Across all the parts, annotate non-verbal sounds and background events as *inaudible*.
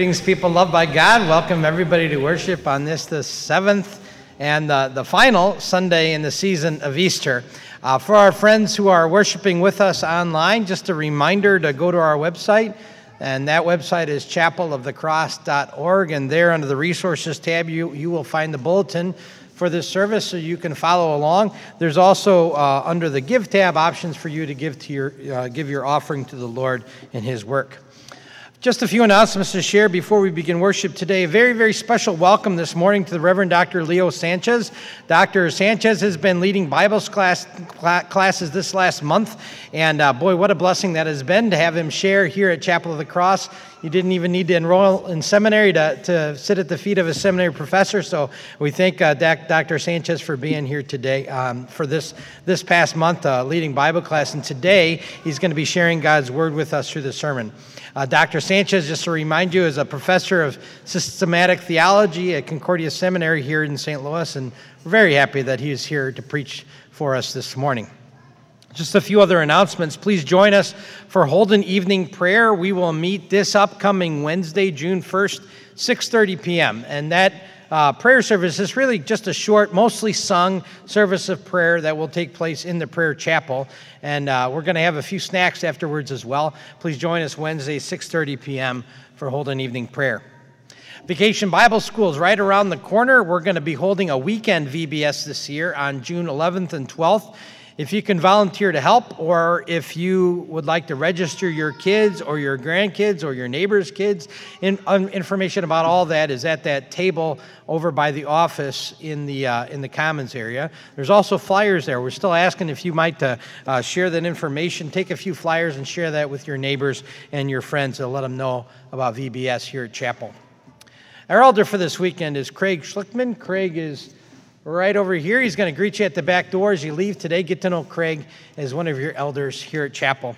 Greetings, people loved by God. Welcome everybody to worship on this, the seventh and the, the final Sunday in the season of Easter. Uh, for our friends who are worshiping with us online, just a reminder to go to our website. And that website is chapelofthecross.org. And there, under the resources tab, you, you will find the bulletin for this service so you can follow along. There's also uh, under the Give tab options for you to give, to your, uh, give your offering to the Lord in His work. Just a few announcements to share before we begin worship today. A very, very special welcome this morning to the Reverend Dr. Leo Sanchez. Dr. Sanchez has been leading Bible class, classes this last month, and uh, boy, what a blessing that has been to have him share here at Chapel of the Cross. You didn't even need to enroll in seminary to, to sit at the feet of a seminary professor, so we thank uh, Dr. Sanchez for being here today um, for this, this past month, uh, leading Bible class, and today he's going to be sharing God's Word with us through the sermon. Uh, Dr. Sanchez, just to remind you, is a professor of systematic theology at Concordia Seminary here in St. Louis, and we're very happy that he is here to preach for us this morning. Just a few other announcements. Please join us for Holden Evening Prayer. We will meet this upcoming Wednesday, June 1st, 6:30 p.m. And that uh, prayer service is really just a short, mostly sung service of prayer that will take place in the prayer chapel. And uh, we're going to have a few snacks afterwards as well. Please join us Wednesday, 6:30 p.m. for Holden Evening Prayer. Vacation Bible School is right around the corner. We're going to be holding a weekend VBS this year on June 11th and 12th. If you can volunteer to help, or if you would like to register your kids or your grandkids or your neighbor's kids, in, um, information about all that is at that table over by the office in the, uh, in the Commons area. There's also flyers there. We're still asking if you might uh, uh, share that information. Take a few flyers and share that with your neighbors and your friends to let them know about VBS here at Chapel. Our elder for this weekend is Craig Schlickman. Craig is right over here. He's going to greet you at the back door as you leave today. Get to know Craig as one of your elders here at Chapel.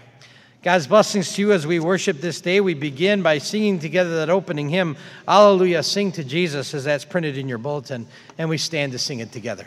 God's blessings to you as we worship this day. We begin by singing together that opening hymn, Alleluia, Sing to Jesus, as that's printed in your bulletin, and we stand to sing it together.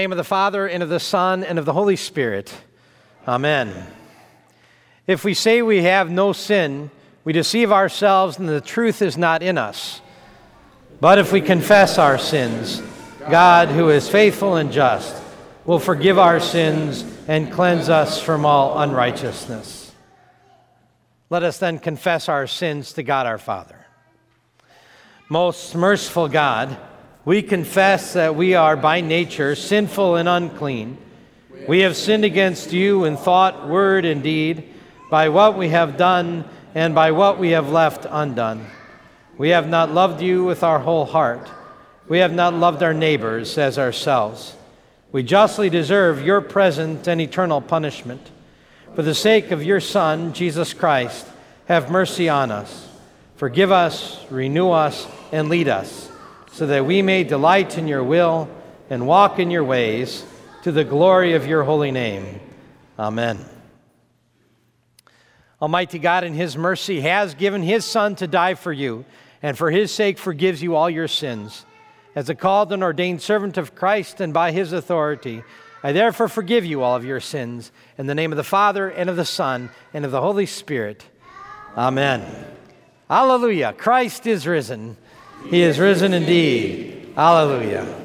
Name of the Father, and of the Son, and of the Holy Spirit. Amen. If we say we have no sin, we deceive ourselves, and the truth is not in us. But if we confess our sins, God, who is faithful and just, will forgive our sins and cleanse us from all unrighteousness. Let us then confess our sins to God our Father. Most merciful God, we confess that we are by nature sinful and unclean. We have sinned against you in thought, word, and deed, by what we have done and by what we have left undone. We have not loved you with our whole heart. We have not loved our neighbors as ourselves. We justly deserve your present and eternal punishment. For the sake of your Son, Jesus Christ, have mercy on us. Forgive us, renew us, and lead us so that we may delight in your will and walk in your ways to the glory of your holy name. Amen. Almighty God, in his mercy, has given his Son to die for you, and for his sake forgives you all your sins. As a called and ordained servant of Christ and by his authority, I therefore forgive you all of your sins. In the name of the Father, and of the Son, and of the Holy Spirit. Amen. Hallelujah. Christ is risen. He is risen indeed. Hallelujah.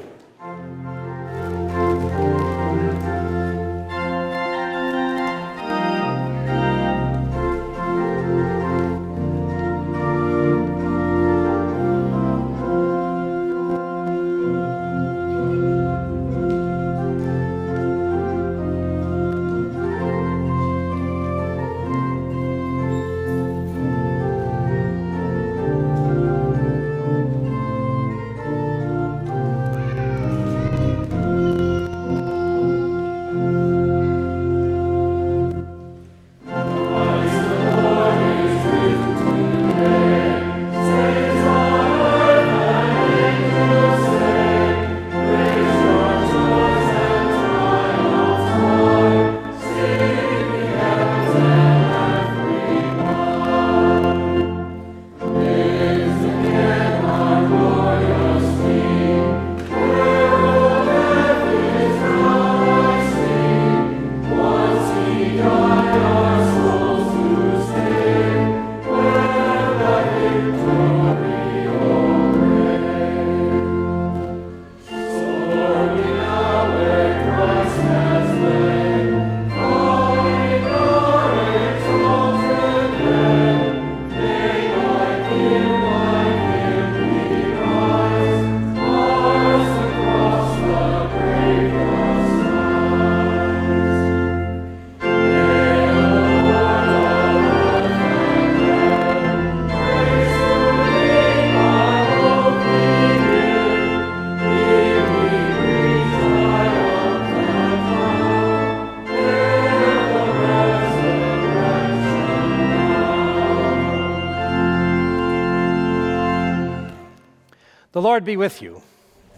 Lord be with you.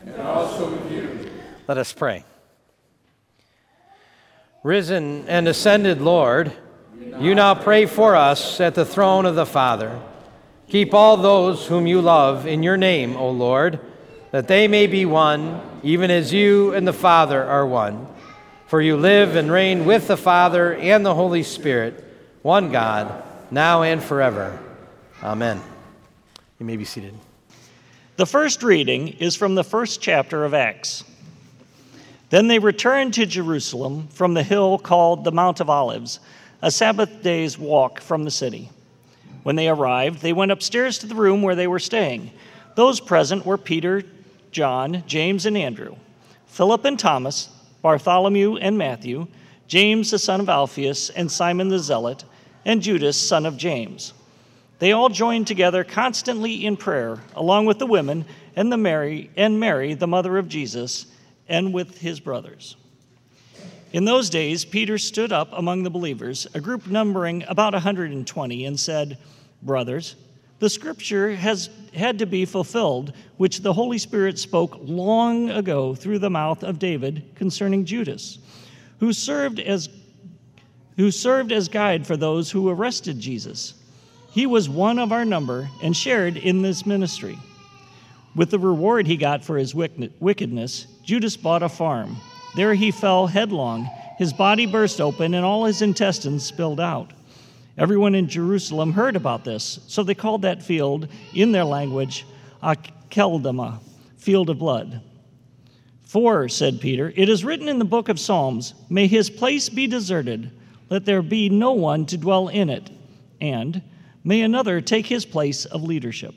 And also with you. Let us pray. Risen and ascended Lord, you now pray for us at the throne of the Father. Keep all those whom you love in your name, O Lord, that they may be one, even as you and the Father are one. For you live and reign with the Father and the Holy Spirit, one God, now and forever. Amen. You may be seated. The first reading is from the first chapter of Acts. Then they returned to Jerusalem from the hill called the Mount of Olives, a Sabbath day's walk from the city. When they arrived, they went upstairs to the room where they were staying. Those present were Peter, John, James, and Andrew, Philip and Thomas, Bartholomew and Matthew, James the son of Alphaeus, and Simon the Zealot, and Judas, son of James. They all joined together constantly in prayer, along with the women and the Mary and Mary, the mother of Jesus, and with his brothers. In those days, Peter stood up among the believers, a group numbering about 120, and said, Brothers, the scripture has had to be fulfilled, which the Holy Spirit spoke long ago through the mouth of David concerning Judas, who served as, who served as guide for those who arrested Jesus. He was one of our number and shared in this ministry. With the reward he got for his wickedness, Judas bought a farm. There he fell headlong. His body burst open, and all his intestines spilled out. Everyone in Jerusalem heard about this, so they called that field, in their language, Akeldama, field of blood. For, said Peter, it is written in the book of Psalms, May his place be deserted, let there be no one to dwell in it, and may another take his place of leadership.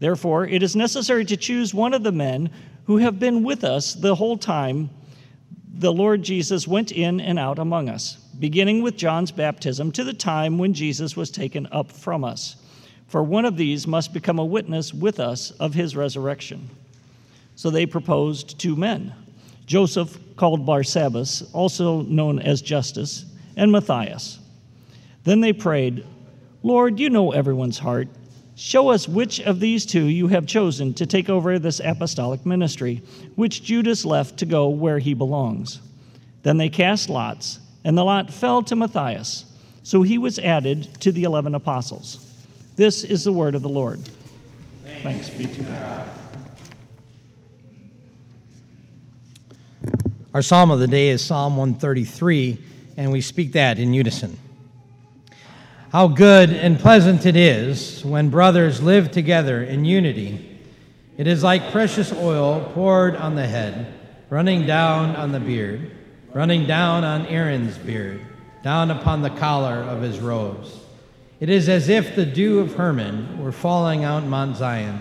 Therefore, it is necessary to choose one of the men who have been with us the whole time the Lord Jesus went in and out among us, beginning with John's baptism to the time when Jesus was taken up from us. For one of these must become a witness with us of his resurrection. So they proposed two men Joseph, called Barsabbas, also known as Justus, and Matthias. Then they prayed, Lord, you know everyone's heart. Show us which of these two you have chosen to take over this apostolic ministry, which Judas left to go where he belongs. Then they cast lots, and the lot fell to Matthias. So he was added to the eleven apostles. This is the word of the Lord. Thanks be to God. Our psalm of the day is Psalm 133, and we speak that in unison. How good and pleasant it is when brothers live together in unity. It is like precious oil poured on the head, running down on the beard, running down on Aaron's beard, down upon the collar of his robes. It is as if the dew of Hermon were falling out Mount Zion,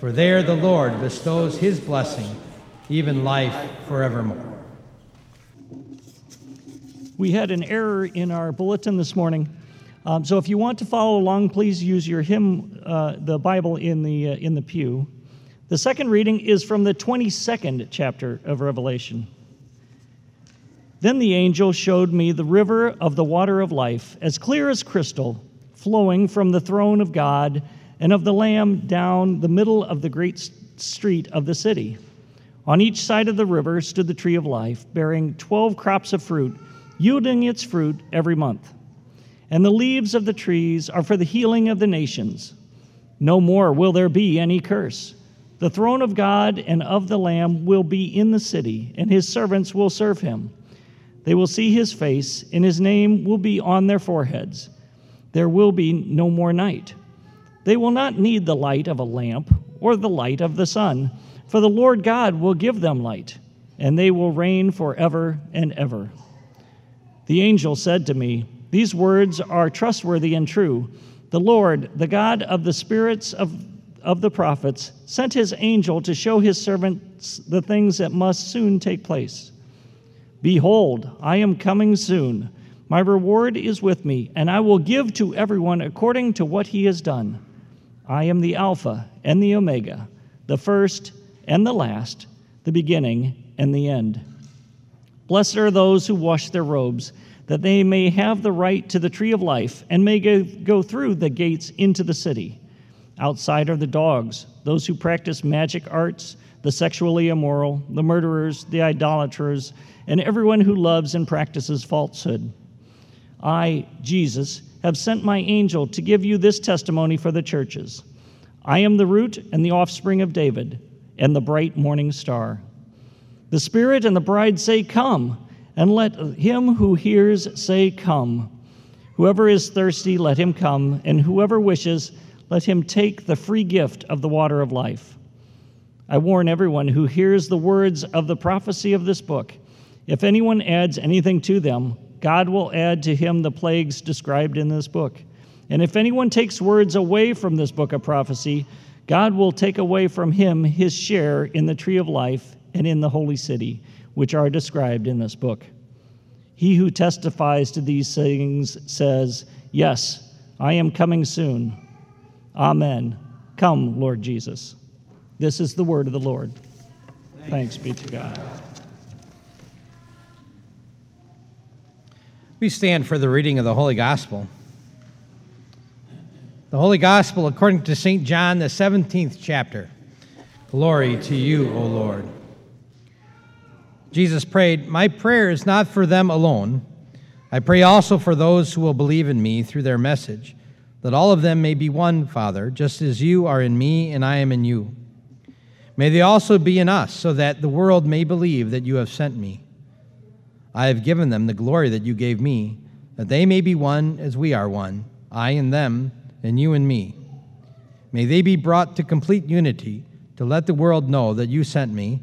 for there the Lord bestows his blessing, even life forevermore. We had an error in our bulletin this morning. Um, so if you want to follow along, please use your hymn, uh, the Bible in the, uh, in the pew. The second reading is from the 22nd chapter of Revelation. Then the angel showed me the river of the water of life, as clear as crystal, flowing from the throne of God and of the Lamb down the middle of the great street of the city. On each side of the river stood the tree of life, bearing twelve crops of fruit, yielding its fruit every month and the leaves of the trees are for the healing of the nations. No more will there be any curse. The throne of God and of the Lamb will be in the city, and his servants will serve him. They will see his face, and his name will be on their foreheads. There will be no more night. They will not need the light of a lamp or the light of the sun, for the Lord God will give them light, and they will reign forever and ever. The angel said to me, these words are trustworthy and true. The Lord, the God of the spirits of, of the prophets, sent his angel to show his servants the things that must soon take place. Behold, I am coming soon. My reward is with me, and I will give to everyone according to what he has done. I am the Alpha and the Omega, the first and the last, the beginning and the end. Blessed are those who wash their robes that they may have the right to the tree of life and may go, through the gates into the city. Outside are the dogs, those who practice magic arts, the sexually immoral, the murderers, the idolaters, and everyone who loves and practices falsehood. I, Jesus, have sent my angel to give you this testimony for the churches. I am the root and the offspring of David, and the bright morning star. The Spirit and the bride say, Come and let him who hears say, Come. Whoever is thirsty, let him come, and whoever wishes, let him take the free gift of the water of life. I warn everyone who hears the words of the prophecy of this book. If anyone adds anything to them, God will add to him the plagues described in this book. And if anyone takes words away from this book of prophecy, God will take away from him his share in the tree of life and in the holy city which are described in this book. He who testifies to these things says, Yes, I am coming soon. Amen. Come, Lord Jesus. This is the word of the Lord. Thanks, be to God. We stand for the reading of the Holy Gospel. The Holy Gospel according to St. John, the 17th chapter. Glory to you, O Lord. Jesus prayed, My prayer is not for them alone. I pray also for those who will believe in me through their message, that all of them may be one, Father, just as you are in me and I am in you. May they also be in us, so that the world may believe that you have sent me. I have given them the glory that you gave me, that they may be one as we are one, I and them, and you and me. May they be brought to complete unity, to let the world know that you sent me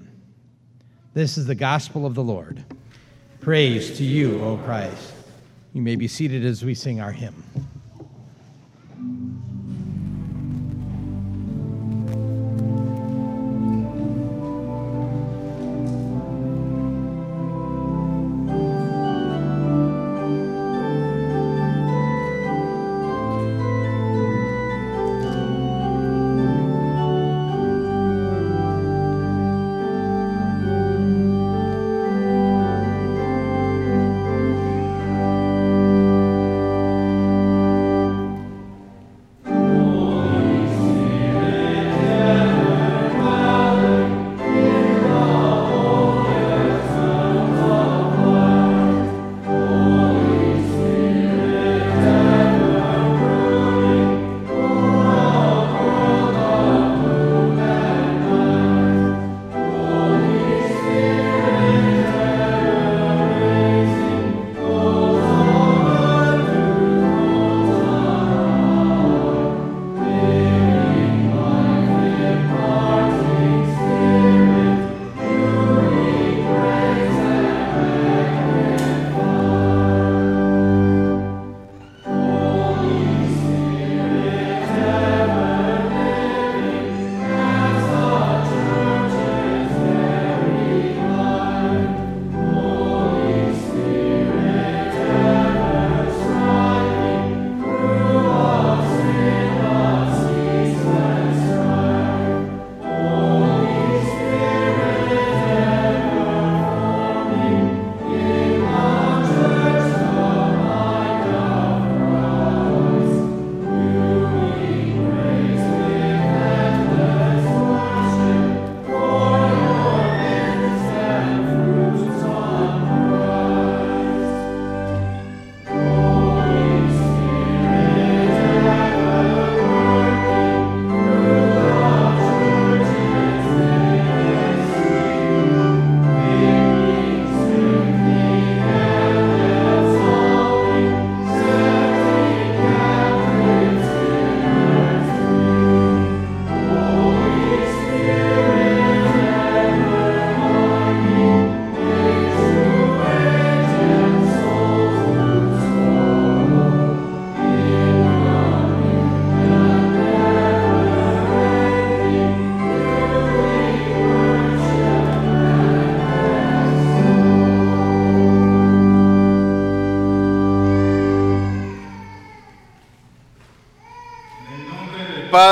This is the gospel of the Lord. Praise to you, O Christ. You may be seated as we sing our hymn.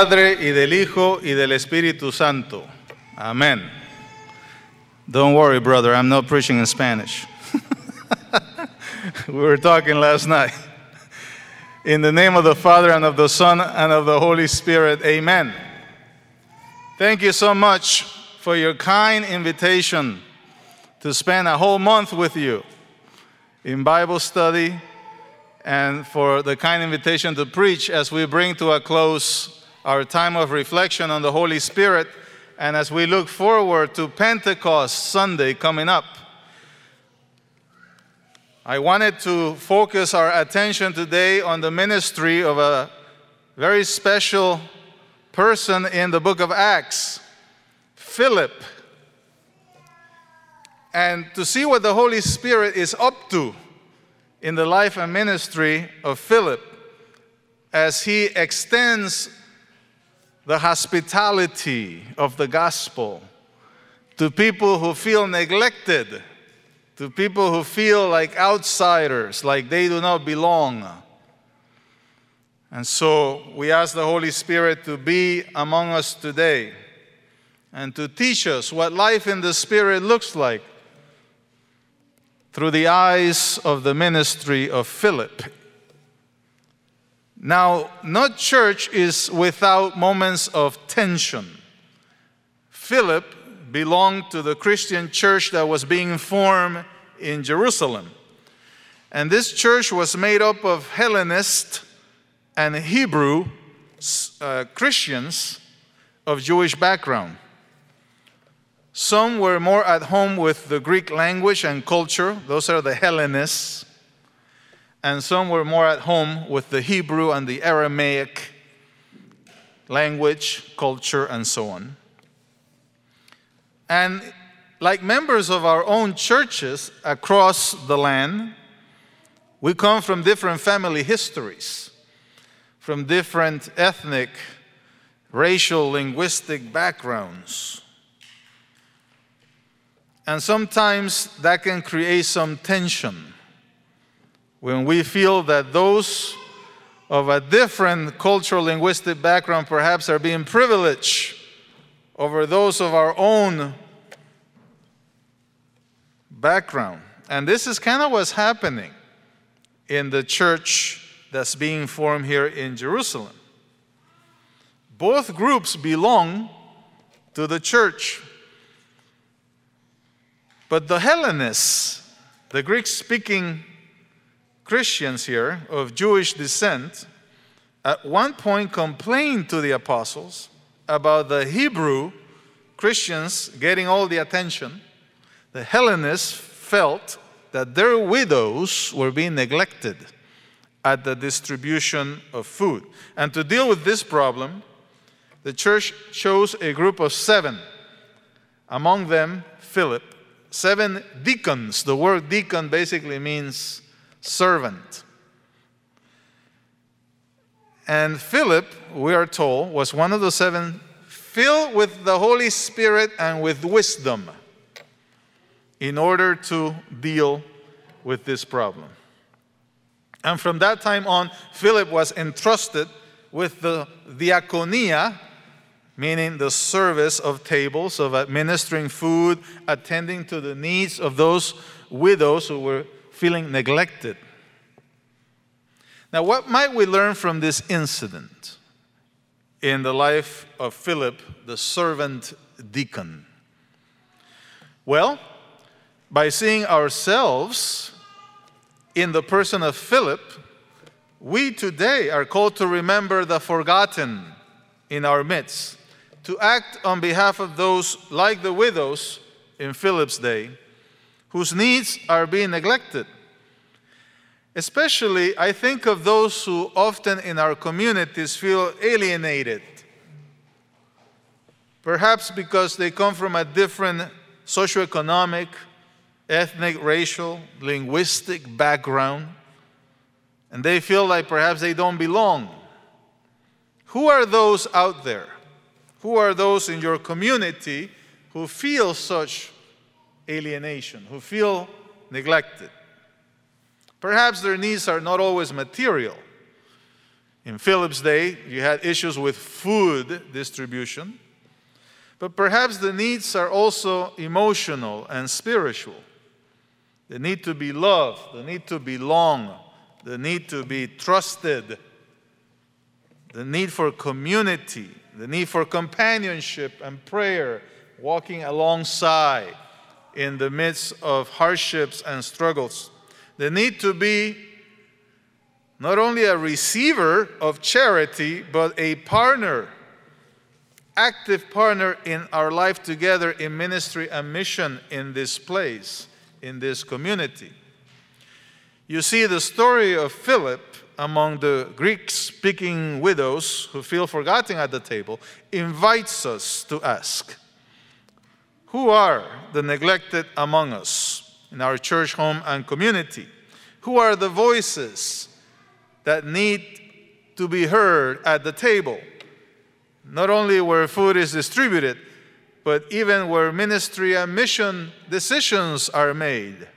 Padre y del Hijo y del Espíritu Santo. Amen. Don't worry, brother, I'm not preaching in Spanish. *laughs* we were talking last night. In the name of the Father and of the Son and of the Holy Spirit, amen. Thank you so much for your kind invitation to spend a whole month with you in Bible study and for the kind invitation to preach as we bring to a close our time of reflection on the Holy Spirit, and as we look forward to Pentecost Sunday coming up. I wanted to focus our attention today on the ministry of a very special person in the book of Acts, Philip. And to see what the Holy Spirit is up to in the life and ministry of Philip as he extends the hospitality of the gospel to people who feel neglected, to people who feel like outsiders, like they do not belong. And so we ask the Holy Spirit to be among us today and to teach us what life in the Spirit looks like through the eyes of the ministry of Philip. Now, no church is without moments of tension. Philip belonged to the Christian church that was being formed in Jerusalem. And this church was made up of Hellenist and Hebrew uh, Christians of Jewish background. Some were more at home with the Greek language and culture, those are the Hellenists. And some were more at home with the Hebrew and the Aramaic language, culture, and so on. And like members of our own churches across the land, we come from different family histories, from different ethnic, racial, linguistic backgrounds. And sometimes that can create some tension when we feel that those of a different cultural linguistic background perhaps are being privileged over those of our own background. And this is kind of what's happening in the church that's being formed here in Jerusalem. Both groups belong to the church but the Hellenists, the Greek speaking Christians here of Jewish descent, at one point complained to the apostles about the Hebrew Christians getting all the attention. The Hellenists felt that their widows were being neglected at the distribution of food. And to deal with this problem, the church chose a group of seven, among them Philip, seven deacons. The word deacon basically means servant. And Philip, we are told, was one of the seven filled with the Holy Spirit and with wisdom in order to deal with this problem. And from that time on, Philip was entrusted with the diaconia, meaning the service of tables, of administering food, attending to the needs of those widows who were feeling neglected. Now, what might we learn from this incident in the life of Philip, the servant deacon? Well, by seeing ourselves in the person of Philip, we today are called to remember the forgotten in our midst to act on behalf of those like the widows in Philip's day whose needs are being neglected. Especially, I think of those who often in our communities feel alienated. Perhaps because they come from a different socioeconomic, ethnic, racial, linguistic background, and they feel like perhaps they don't belong. Who are those out there? Who are those in your community who feel such alienation, who feel neglected? Perhaps their needs are not always material. In Philip's day, you had issues with food distribution, but perhaps the needs are also emotional and spiritual. The need to be loved, the need to belong, the need to be trusted, the need for community, the need for companionship and prayer, walking alongside in the midst of hardships and struggles. They need to be not only a receiver of charity, but a partner, active partner in our life together in ministry and mission in this place, in this community. You see, the story of Philip among the Greek speaking widows who feel forgotten at the table invites us to ask Who are the neglected among us in our church, home, and community? Who are the voices that need to be heard at the table? Not only where food is distributed, but even where ministry and mission decisions are made.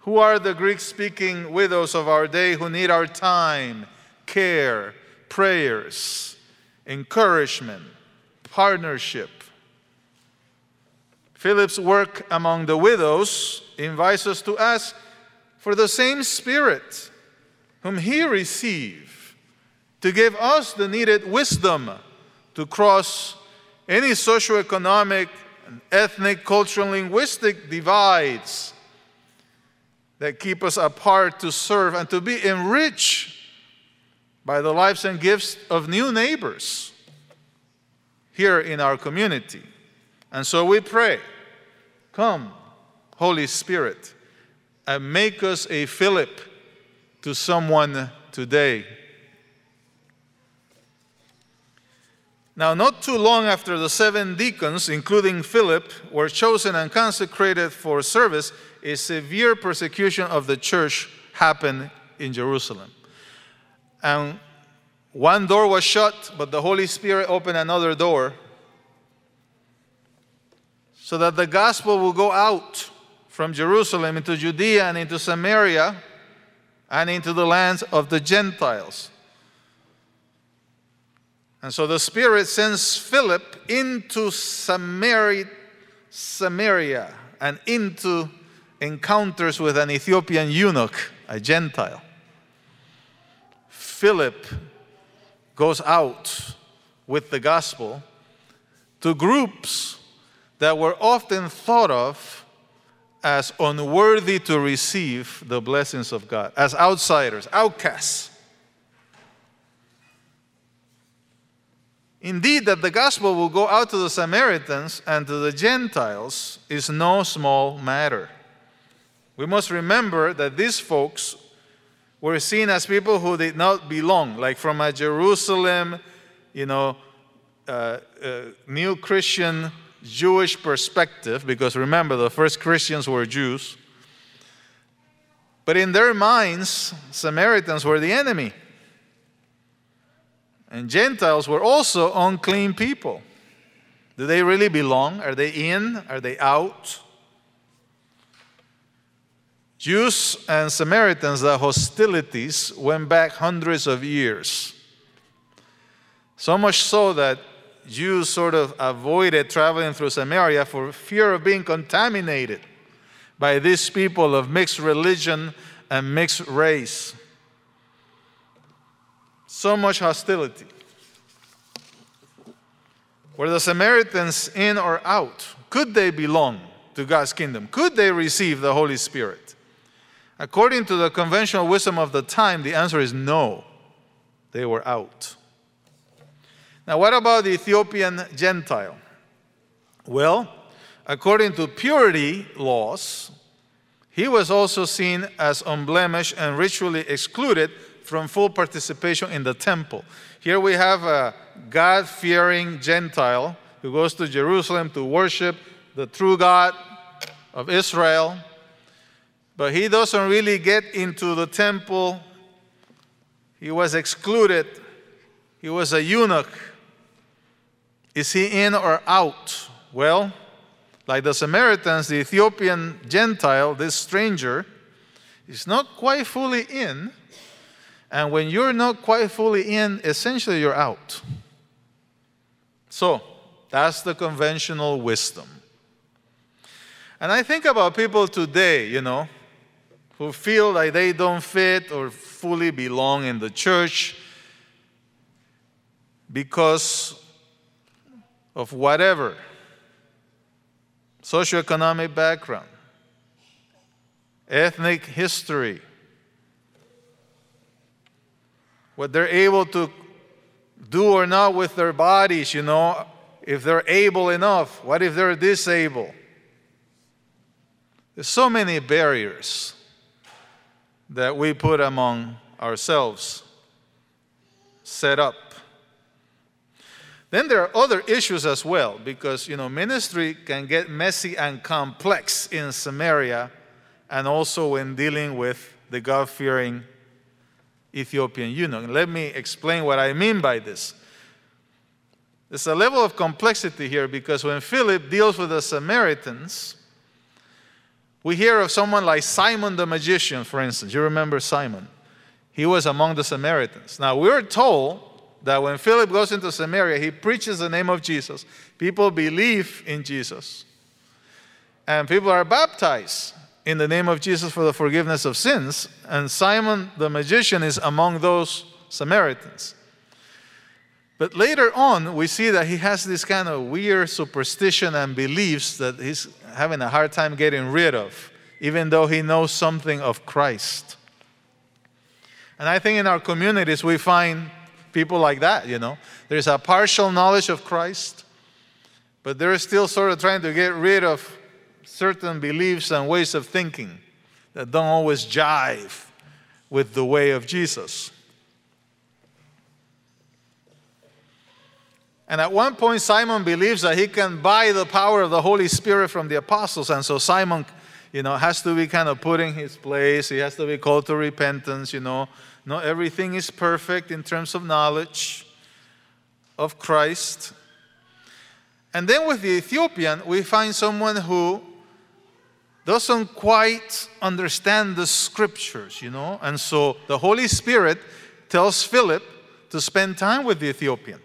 Who are the Greek speaking widows of our day who need our time, care, prayers, encouragement, partnership? Philip's work among the widows invites us to ask for the same Spirit whom he received to give us the needed wisdom to cross any socioeconomic, ethnic, cultural, linguistic divides that keep us apart to serve and to be enriched by the lives and gifts of new neighbors here in our community. And so we pray, come, Holy Spirit, and make us a Philip to someone today. Now, not too long after the seven deacons, including Philip, were chosen and consecrated for service, a severe persecution of the church happened in Jerusalem. And one door was shut, but the Holy Spirit opened another door so that the gospel will go out from Jerusalem into Judea and into Samaria and into the lands of the Gentiles. And so the Spirit sends Philip into Samaria, Samaria and into encounters with an Ethiopian eunuch, a Gentile. Philip goes out with the gospel to groups that were often thought of as unworthy to receive the blessings of God, as outsiders, outcasts. Indeed, that the gospel will go out to the Samaritans and to the Gentiles is no small matter. We must remember that these folks were seen as people who did not belong, like from a Jerusalem, you know, uh, uh, new Christian Jewish perspective, because remember, the first Christians were Jews. But in their minds, Samaritans were the enemy. And Gentiles were also unclean people. Do they really belong? Are they in? Are they out? Jews and Samaritans, the hostilities went back hundreds of years. So much so that Jews sort of avoided traveling through Samaria for fear of being contaminated by these people of mixed religion and mixed race. So much hostility. Were the Samaritans in or out? Could they belong to God's kingdom? Could they receive the Holy Spirit? According to the conventional wisdom of the time, the answer is no. They were out. Now, what about the Ethiopian Gentile? Well, according to purity laws, he was also seen as unblemished and ritually excluded from full participation in the temple. Here we have a God fearing Gentile who goes to Jerusalem to worship the true God of Israel but he doesn't really get into the temple. He was excluded. He was a eunuch. Is he in or out? Well, like the Samaritans, the Ethiopian Gentile, this stranger, is not quite fully in. And when you're not quite fully in, essentially you're out. So, that's the conventional wisdom. And I think about people today, you know, who feel like they don't fit or fully belong in the church because of whatever socioeconomic background, ethnic history, what they're able to do or not with their bodies, you know, if they're able enough. What if they're disabled? There's so many barriers that we put among ourselves set up. Then there are other issues as well, because you know ministry can get messy and complex in Samaria, and also when dealing with the God-fearing Ethiopian eunuch. Let me explain what I mean by this. There's a level of complexity here because when Philip deals with the Samaritans, we hear of someone like Simon the magician, for instance. You remember Simon? He was among the Samaritans. Now, we're told that when Philip goes into Samaria, he preaches the name of Jesus. People believe in Jesus. And people are baptized in the name of Jesus for the forgiveness of sins. And Simon the magician is among those Samaritans. But later on, we see that he has this kind of weird superstition and beliefs that he's having a hard time getting rid of, even though he knows something of Christ. And I think in our communities, we find people like that, you know. There's a partial knowledge of Christ, but they're still sort of trying to get rid of certain beliefs and ways of thinking that don't always jive with the way of Jesus. And at one point, Simon believes that he can buy the power of the Holy Spirit from the apostles. And so Simon, you know, has to be kind of put in his place. He has to be called to repentance, you know. Not everything is perfect in terms of knowledge of Christ. And then with the Ethiopian, we find someone who doesn't quite understand the scriptures, you know. And so the Holy Spirit tells Philip to spend time with the Ethiopian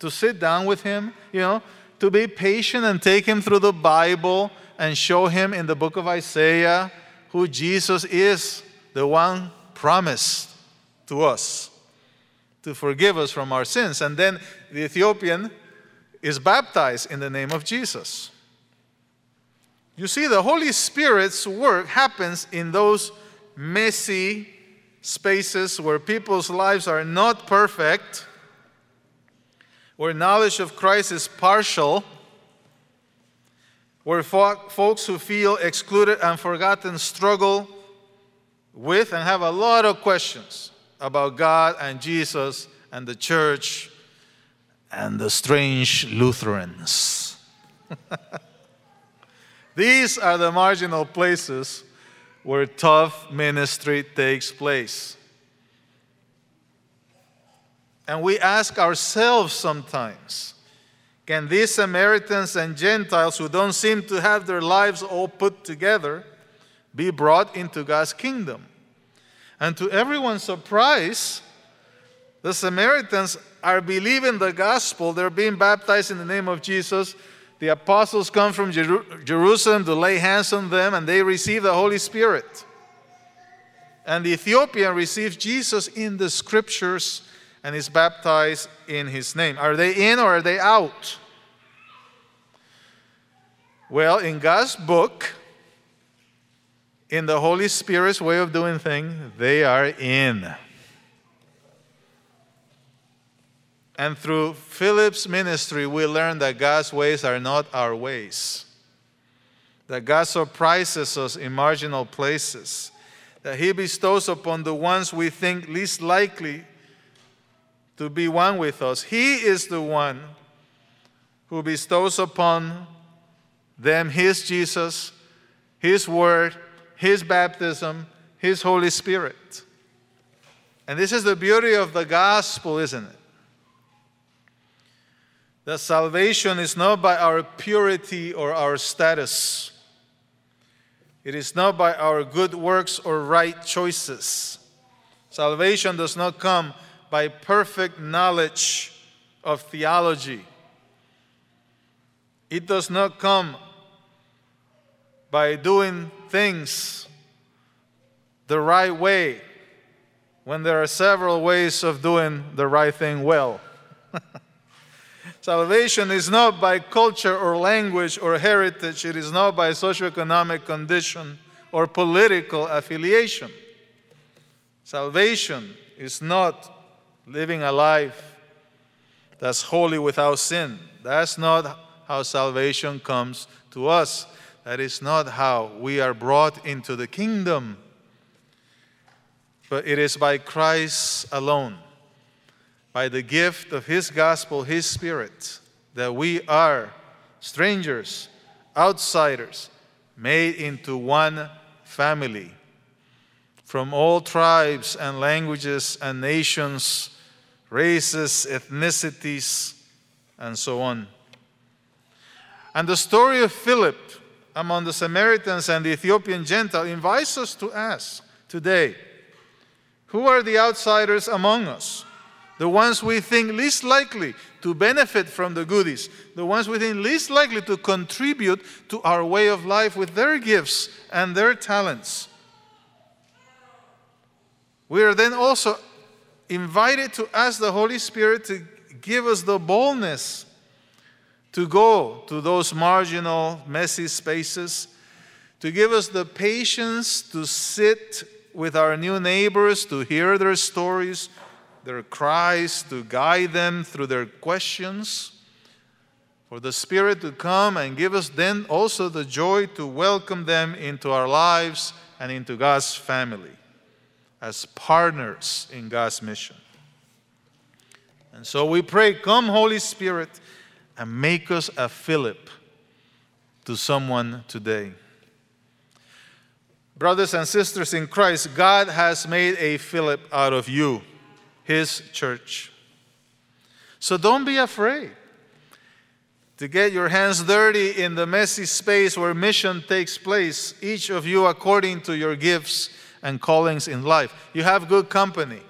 to sit down with him, you know, to be patient and take him through the Bible and show him in the book of Isaiah who Jesus is, the one promised to us to forgive us from our sins. And then the Ethiopian is baptized in the name of Jesus. You see, the Holy Spirit's work happens in those messy spaces where people's lives are not perfect where knowledge of Christ is partial, where folks who feel excluded and forgotten struggle with and have a lot of questions about God and Jesus and the church and the strange Lutherans. *laughs* These are the marginal places where tough ministry takes place. And we ask ourselves sometimes can these Samaritans and Gentiles who don't seem to have their lives all put together be brought into God's kingdom? And to everyone's surprise, the Samaritans are believing the gospel. They're being baptized in the name of Jesus. The apostles come from Jer- Jerusalem to lay hands on them, and they receive the Holy Spirit. And the Ethiopian receives Jesus in the scriptures and is baptized in his name. Are they in or are they out? Well, in God's book, in the Holy Spirit's way of doing things, they are in. And through Philip's ministry, we learn that God's ways are not our ways. That God surprises us in marginal places. That He bestows upon the ones we think least likely to be one with us. He is the one who bestows upon them His Jesus, His Word, His baptism, His Holy Spirit. And this is the beauty of the gospel, isn't it? That salvation is not by our purity or our status. It is not by our good works or right choices. Salvation does not come by perfect knowledge of theology. It does not come by doing things the right way when there are several ways of doing the right thing well. *laughs* Salvation is not by culture or language or heritage, it is not by socioeconomic condition or political affiliation. Salvation is not living a life that's holy without sin. That's not how salvation comes to us. That is not how we are brought into the kingdom. But it is by Christ alone, by the gift of His gospel, His Spirit, that we are strangers, outsiders, made into one family from all tribes and languages and nations races, ethnicities, and so on. And the story of Philip among the Samaritans and the Ethiopian Gentile invites us to ask today who are the outsiders among us? the ones we think least likely to benefit from the goodies, the ones we think least likely to contribute to our way of life with their gifts and their talents. We are then also invited to ask the Holy Spirit to give us the boldness to go to those marginal, messy spaces, to give us the patience to sit with our new neighbors, to hear their stories, their cries, to guide them through their questions. For the Spirit to come and give us then also the joy to welcome them into our lives and into God's family as partners in God's mission. And so we pray, Come, Holy Spirit, and make us a Philip to someone today. Brothers and sisters in Christ, God has made a Philip out of you, His church. So don't be afraid to get your hands dirty in the messy space where mission takes place, each of you according to your gifts and callings in life. You have good company.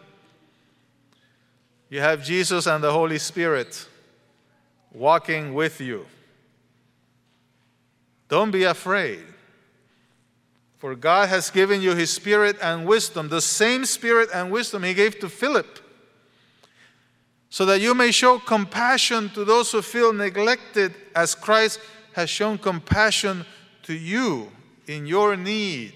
You have Jesus and the Holy Spirit walking with you. Don't be afraid. For God has given you His Spirit and wisdom, the same Spirit and wisdom He gave to Philip, so that you may show compassion to those who feel neglected as Christ has shown compassion to you in your need.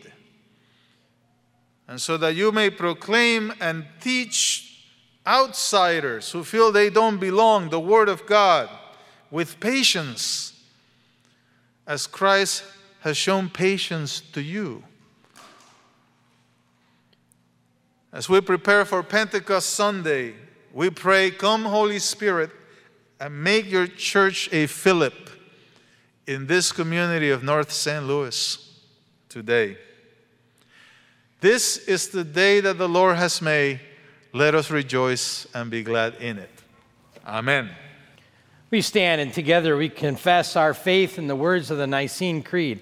And so that you may proclaim and teach outsiders who feel they don't belong the Word of God with patience, as Christ has shown patience to you. As we prepare for Pentecost Sunday, we pray, Come, Holy Spirit, and make your church a Philip in this community of North St. Louis today. This is the day that the Lord has made. Let us rejoice and be glad in it. Amen. We stand and together we confess our faith in the words of the Nicene Creed.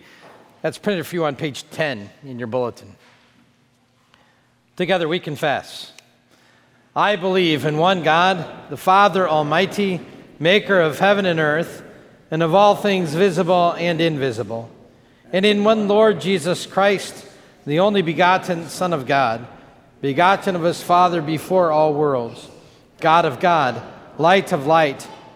That's printed for you on page 10 in your bulletin. Together we confess I believe in one God, the Father Almighty, maker of heaven and earth, and of all things visible and invisible, and in one Lord Jesus Christ, the only begotten Son of God, begotten of his Father before all worlds, God of God, light of light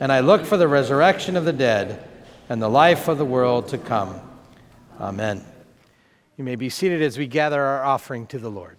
and I look for the resurrection of the dead and the life of the world to come. Amen. You may be seated as we gather our offering to the Lord.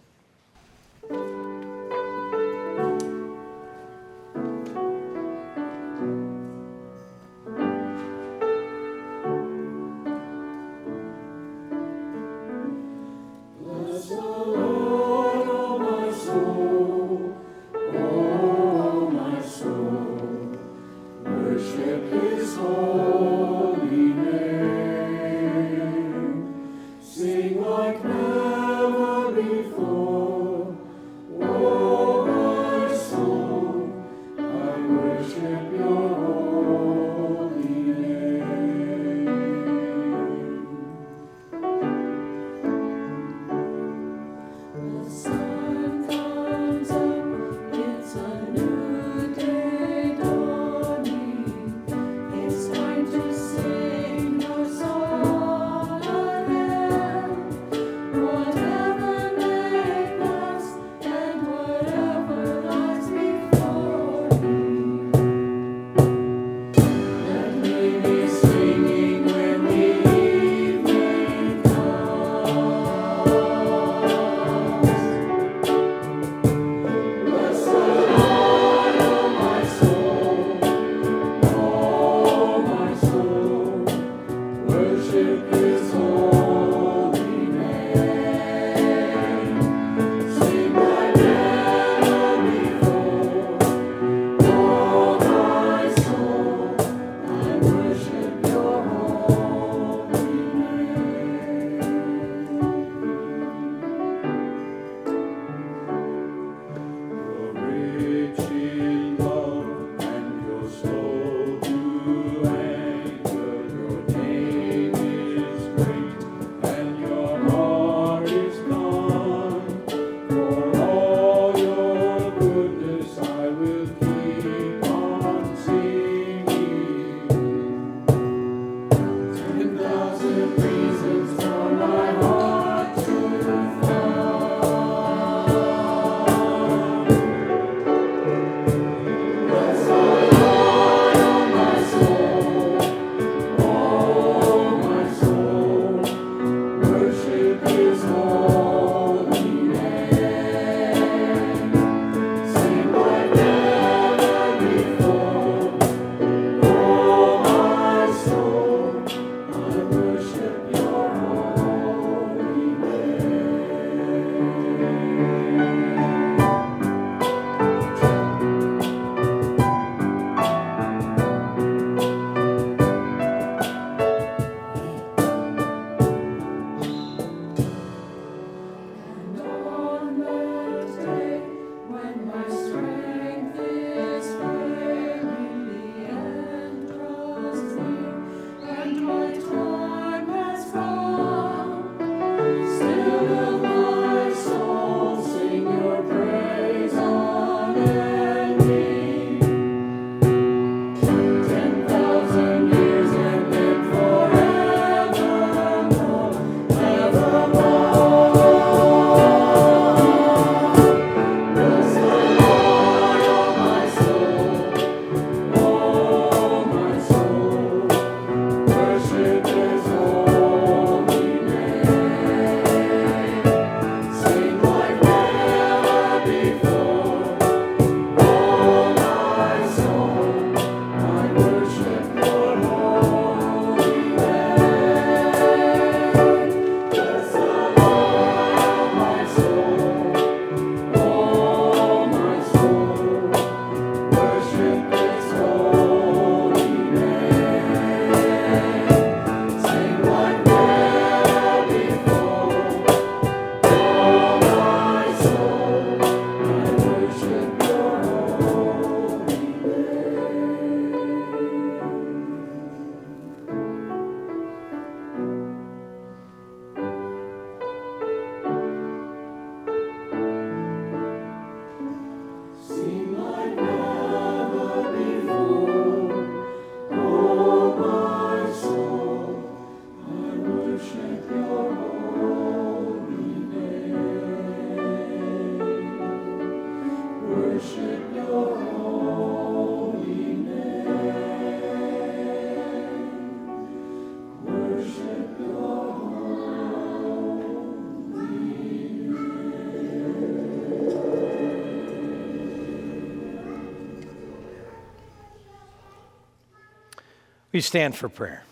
We stand for prayer.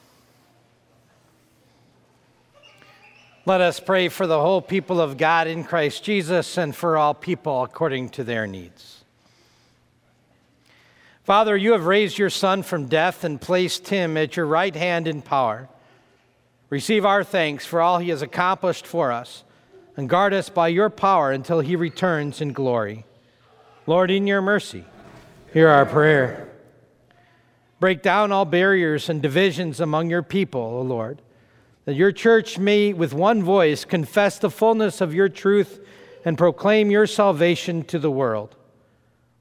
Let us pray for the whole people of God in Christ Jesus and for all people according to their needs. Father, you have raised your Son from death and placed him at your right hand in power. Receive our thanks for all he has accomplished for us and guard us by your power until he returns in glory. Lord, in your mercy, hear our prayer. Break down all barriers and divisions among your people, O Lord, that your church may, with one voice, confess the fullness of your truth and proclaim your salvation to the world.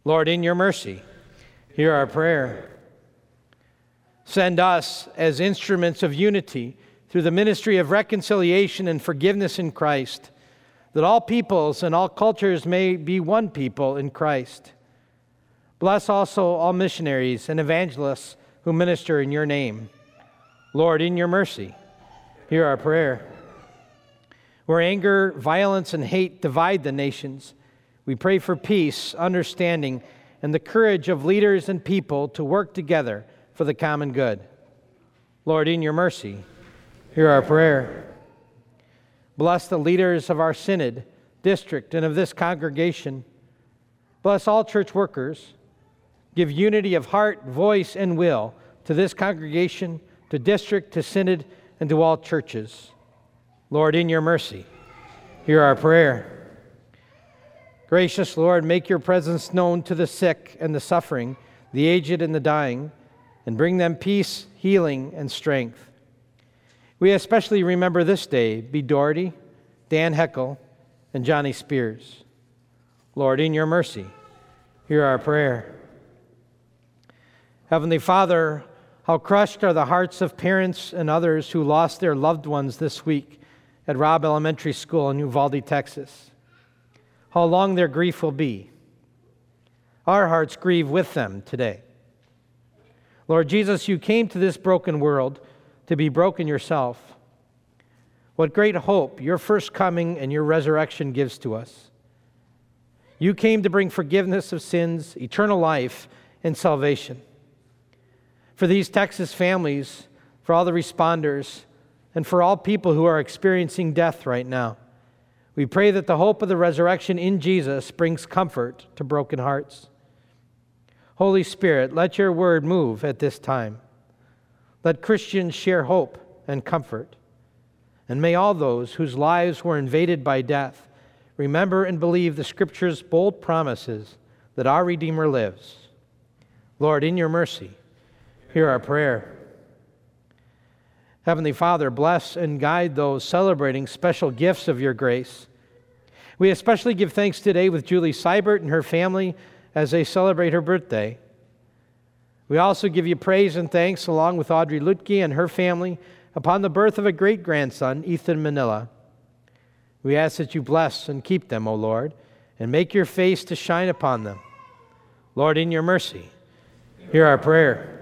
Lord, in your mercy, hear our prayer. Send us as instruments of unity through the ministry of reconciliation and forgiveness in Christ, that all peoples and all cultures may be one people in Christ. Bless also all missionaries and evangelists who minister in your name. Lord, in your mercy, hear our prayer. Where anger, violence, and hate divide the nations, we pray for peace, understanding, and the courage of leaders and people to work together for the common good. Lord, in your mercy, hear our prayer. Bless the leaders of our synod, district, and of this congregation. Bless all church workers Give unity of heart, voice, and will to this congregation, to district, to synod, and to all churches. Lord, in your mercy, hear our prayer. Gracious Lord, make your presence known to the sick and the suffering, the aged and the dying, and bring them peace, healing, and strength. We especially remember this day B. Doherty, Dan Heckel, and Johnny Spears. Lord, in your mercy, hear our prayer. Heavenly Father, how crushed are the hearts of parents and others who lost their loved ones this week at Robb Elementary School in Uvalde, Texas. How long their grief will be. Our hearts grieve with them today. Lord Jesus, you came to this broken world to be broken yourself. What great hope your first coming and your resurrection gives to us. You came to bring forgiveness of sins, eternal life, and salvation for these Texas families, for all the responders, and for all people who are experiencing death right now. We pray that the hope of the resurrection in Jesus brings comfort to broken hearts. Holy Spirit, let your word move at this time. Let Christians share hope and comfort. And may all those whose lives were invaded by death remember and believe the Scripture's bold promises that our Redeemer lives. Lord, in your mercy, Hear our prayer. Heavenly Father, bless and guide those celebrating special gifts of your grace. We especially give thanks today with Julie Seibert and her family as they celebrate her birthday. We also give you praise and thanks along with Audrey Lutke and her family upon the birth of a great grandson, Ethan Manila. We ask that you bless and keep them, O Lord, and make your face to shine upon them. Lord, in your mercy, hear our prayer.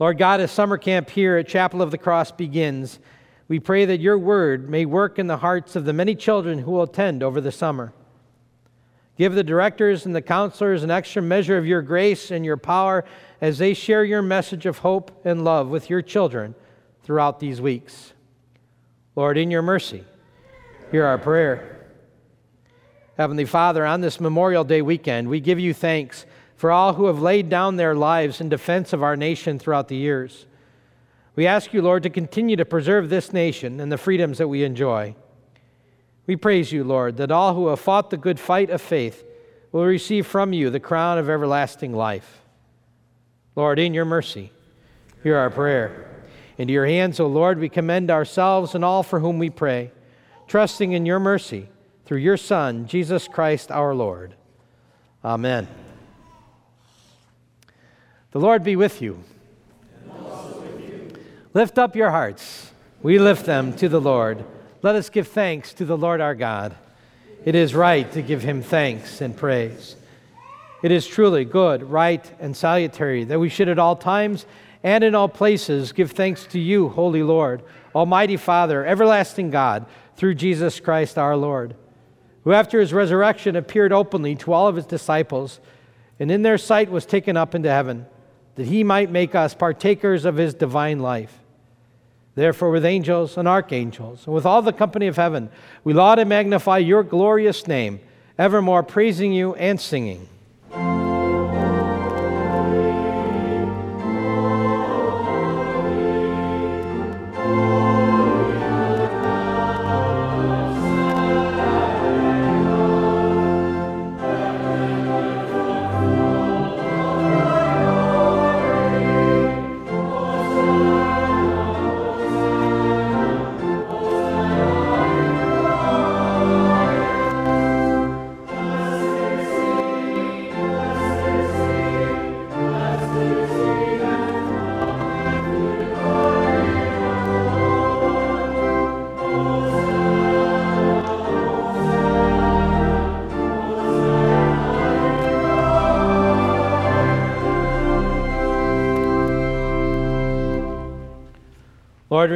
Lord God, as summer camp here at Chapel of the Cross begins, we pray that your word may work in the hearts of the many children who will attend over the summer. Give the directors and the counselors an extra measure of your grace and your power as they share your message of hope and love with your children throughout these weeks. Lord, in your mercy, hear our prayer. Heavenly Father, on this Memorial Day weekend, we give you thanks for all who have laid down their lives in defense of our nation throughout the years. We ask you, Lord, to continue to preserve this nation and the freedoms that we enjoy. We praise you, Lord, that all who have fought the good fight of faith will receive from you the crown of everlasting life. Lord, in your mercy, hear our prayer. Into your hands, O Lord, we commend ourselves and all for whom we pray, trusting in your mercy through your Son, Jesus Christ our Lord. Amen. The Lord be with you. with you. Lift up your hearts. We lift them to the Lord. Let us give thanks to the Lord our God. It is right to give him thanks and praise. It is truly good, right, and salutary that we should at all times and in all places give thanks to you, Holy Lord, Almighty Father, everlasting God, through Jesus Christ our Lord, who after his resurrection appeared openly to all of his disciples, and in their sight was taken up into heaven that he might make us partakers of his divine life. Therefore, with angels and archangels, and with all the company of heaven, we laud and magnify your glorious name, evermore praising you and singing.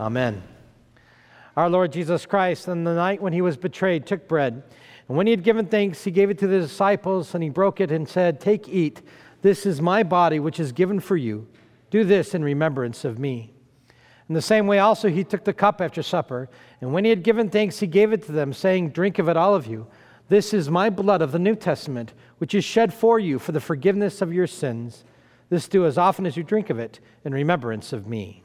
Amen. Our Lord Jesus Christ, on the night when he was betrayed, took bread. And when he had given thanks, he gave it to the disciples, and he broke it and said, Take, eat. This is my body, which is given for you. Do this in remembrance of me. In the same way, also, he took the cup after supper. And when he had given thanks, he gave it to them, saying, Drink of it, all of you. This is my blood of the New Testament, which is shed for you for the forgiveness of your sins. This do as often as you drink of it in remembrance of me.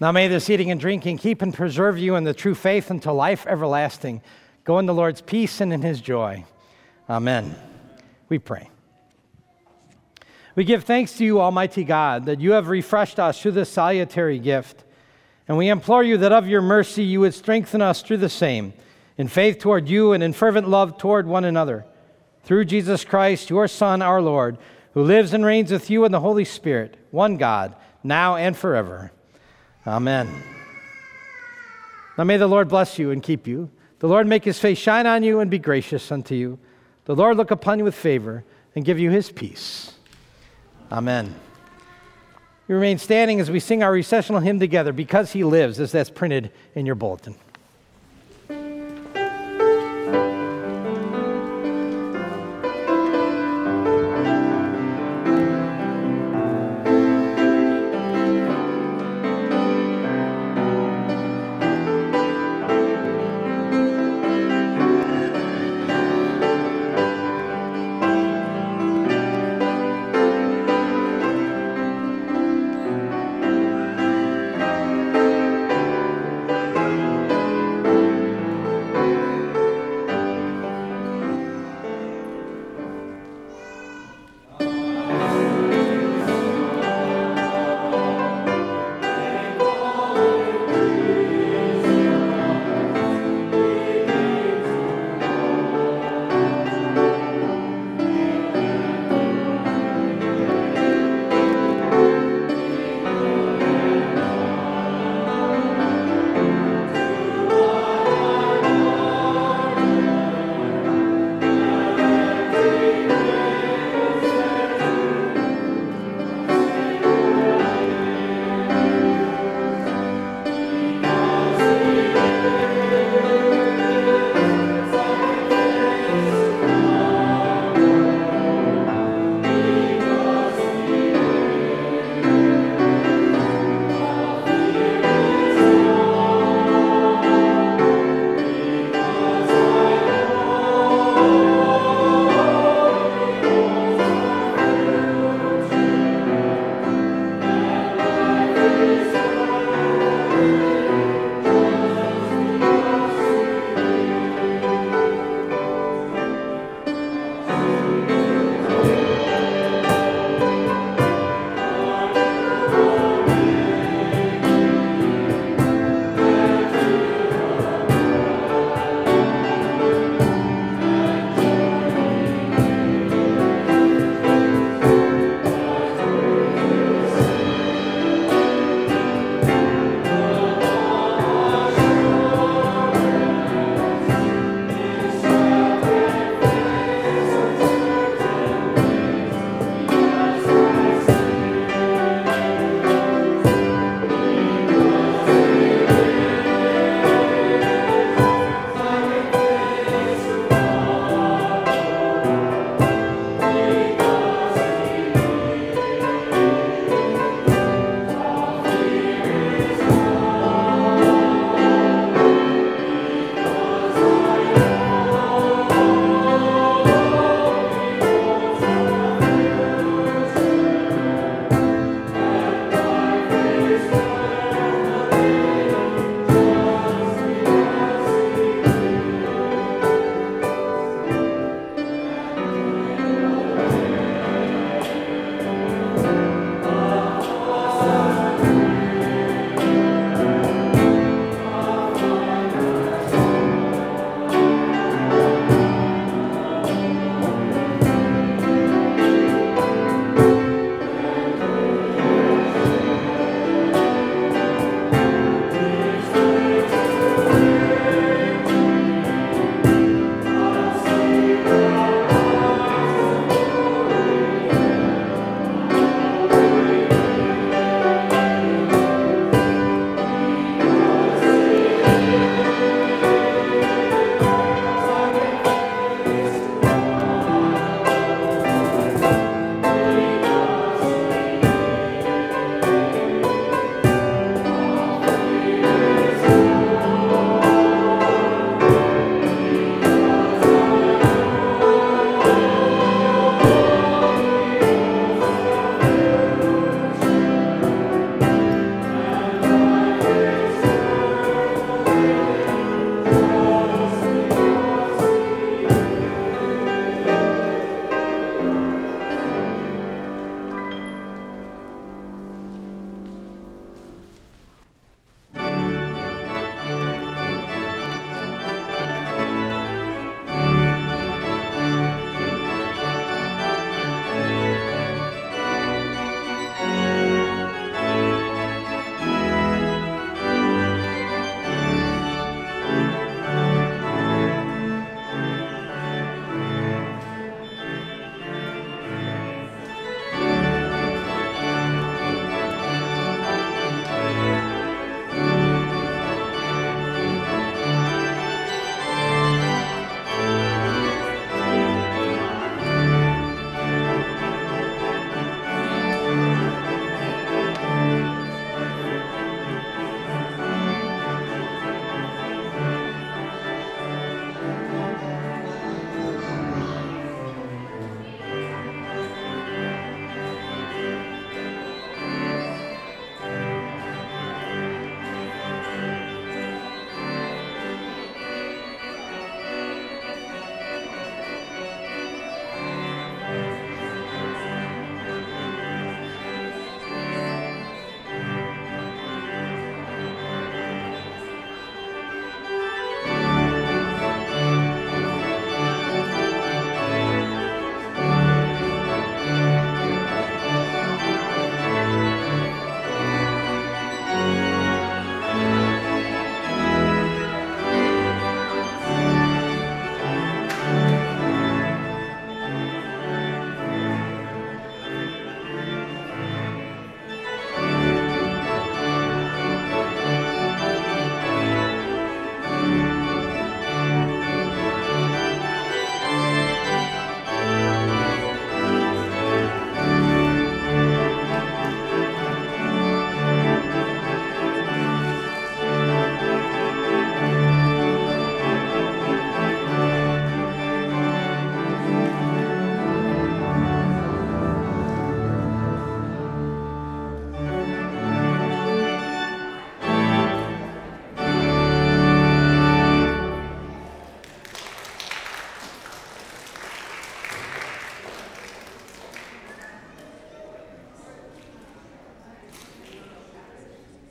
Now may this eating and drinking keep and preserve you in the true faith until life everlasting. Go in the Lord's peace and in his joy. Amen. We pray. We give thanks to you, Almighty God, that you have refreshed us through this salutary gift. And we implore you that of your mercy you would strengthen us through the same, in faith toward you and in fervent love toward one another. Through Jesus Christ, your Son, our Lord, who lives and reigns with you in the Holy Spirit, one God, now and forever. Amen. Now may the Lord bless you and keep you. The Lord make his face shine on you and be gracious unto you. The Lord look upon you with favor and give you his peace. Amen. We remain standing as we sing our recessional hymn together because he lives, as that's printed in your bulletin.